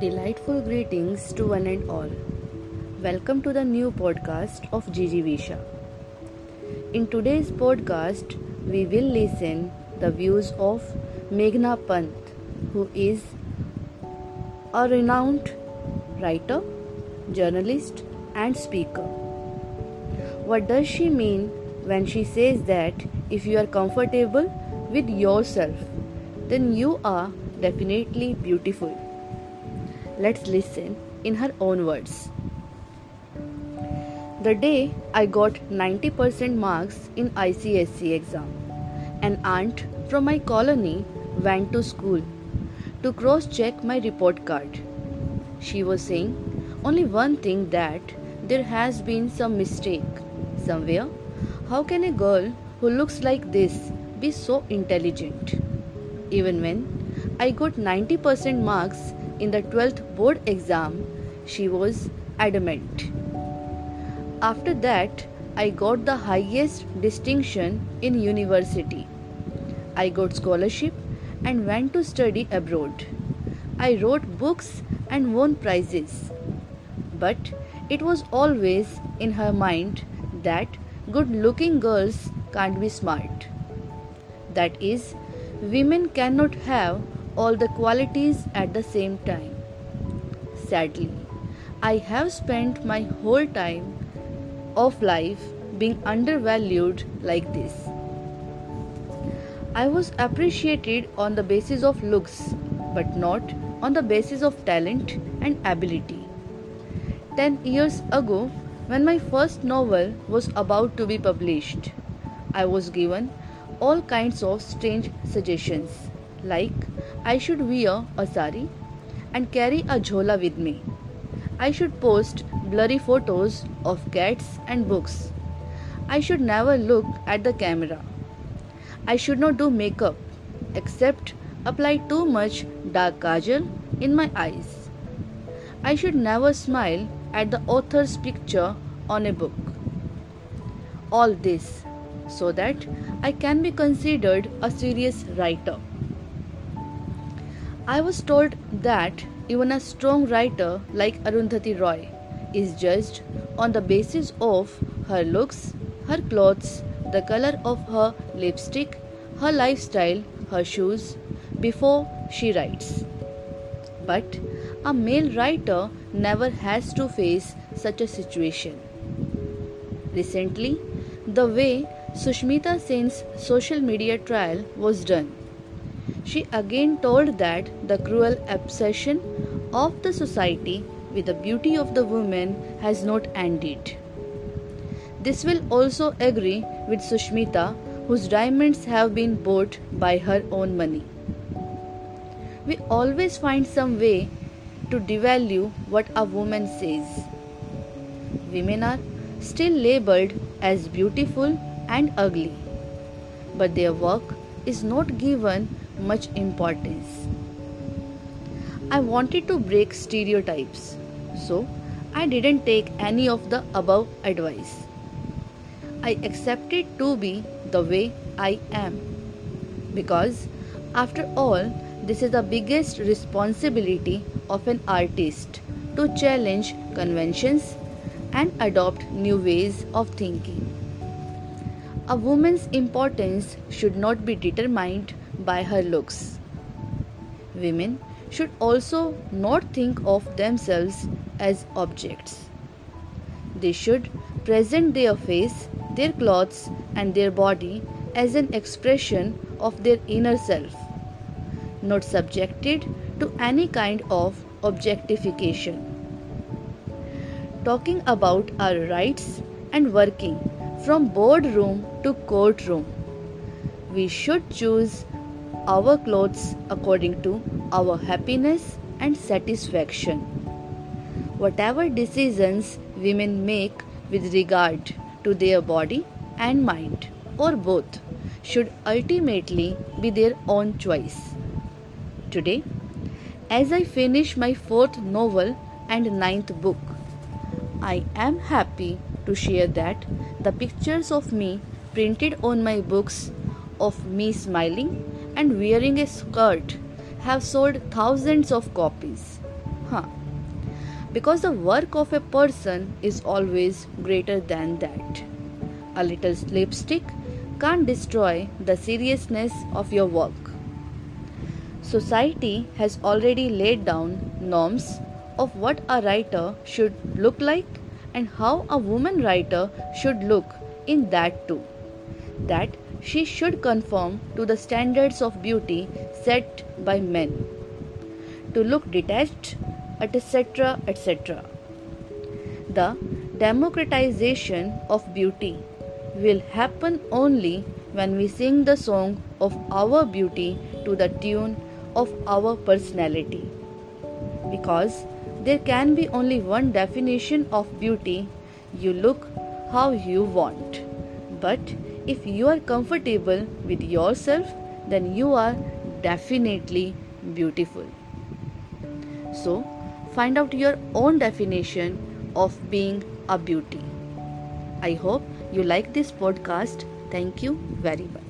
Delightful greetings to one and all. Welcome to the new podcast of Gigi Visha. In today's podcast, we will listen the views of Meghna Pant, who is a renowned writer, journalist, and speaker. What does she mean when she says that if you are comfortable with yourself, then you are definitely beautiful? Let's listen in her own words. The day I got 90% marks in ICSE exam, an aunt from my colony went to school to cross check my report card. She was saying only one thing that there has been some mistake somewhere. How can a girl who looks like this be so intelligent? Even when I got 90% marks in the 12th board exam, she was adamant. After that, I got the highest distinction in university. I got scholarship and went to study abroad. I wrote books and won prizes. But it was always in her mind that good looking girls can't be smart. That is, women cannot have all the qualities at the same time. Sadly, I have spent my whole time of life being undervalued like this. I was appreciated on the basis of looks, but not on the basis of talent and ability. Ten years ago, when my first novel was about to be published, I was given all kinds of strange suggestions, like I should wear a sari and carry a jhola with me. I should post blurry photos of cats and books. I should never look at the camera. I should not do makeup except apply too much dark kajal in my eyes. I should never smile at the author's picture on a book. All this so that I can be considered a serious writer. I was told that even a strong writer like Arundhati Roy is judged on the basis of her looks, her clothes, the color of her lipstick, her lifestyle, her shoes, before she writes. But a male writer never has to face such a situation. Recently, the way Sushmita Sen's social media trial was done she again told that the cruel obsession of the society with the beauty of the woman has not ended. This will also agree with Sushmita, whose diamonds have been bought by her own money. We always find some way to devalue what a woman says. Women are still labeled as beautiful and ugly, but their work is not given much importance. I wanted to break stereotypes, so I didn't take any of the above advice. I accepted to be the way I am because, after all, this is the biggest responsibility of an artist to challenge conventions and adopt new ways of thinking. A woman's importance should not be determined by her looks. Women should also not think of themselves as objects. They should present their face, their clothes, and their body as an expression of their inner self, not subjected to any kind of objectification. Talking about our rights and working from boardroom to courtroom, we should choose our clothes according to our happiness and satisfaction. Whatever decisions women make with regard to their body and mind, or both, should ultimately be their own choice. Today, as I finish my fourth novel and ninth book, I am happy to share that the pictures of me printed on my books of me smiling and wearing a skirt have sold thousands of copies. Huh. Because the work of a person is always greater than that. A little lipstick can't destroy the seriousness of your work. Society has already laid down norms of what a writer should look like and how a woman writer should look in that too. That she should conform to the standards of beauty set by men, to look detached, etc. etc. The democratization of beauty will happen only when we sing the song of our beauty to the tune of our personality. Because there can be only one definition of beauty you look how you want. But if you are comfortable with yourself, then you are definitely beautiful. So, find out your own definition of being a beauty. I hope you like this podcast. Thank you very much.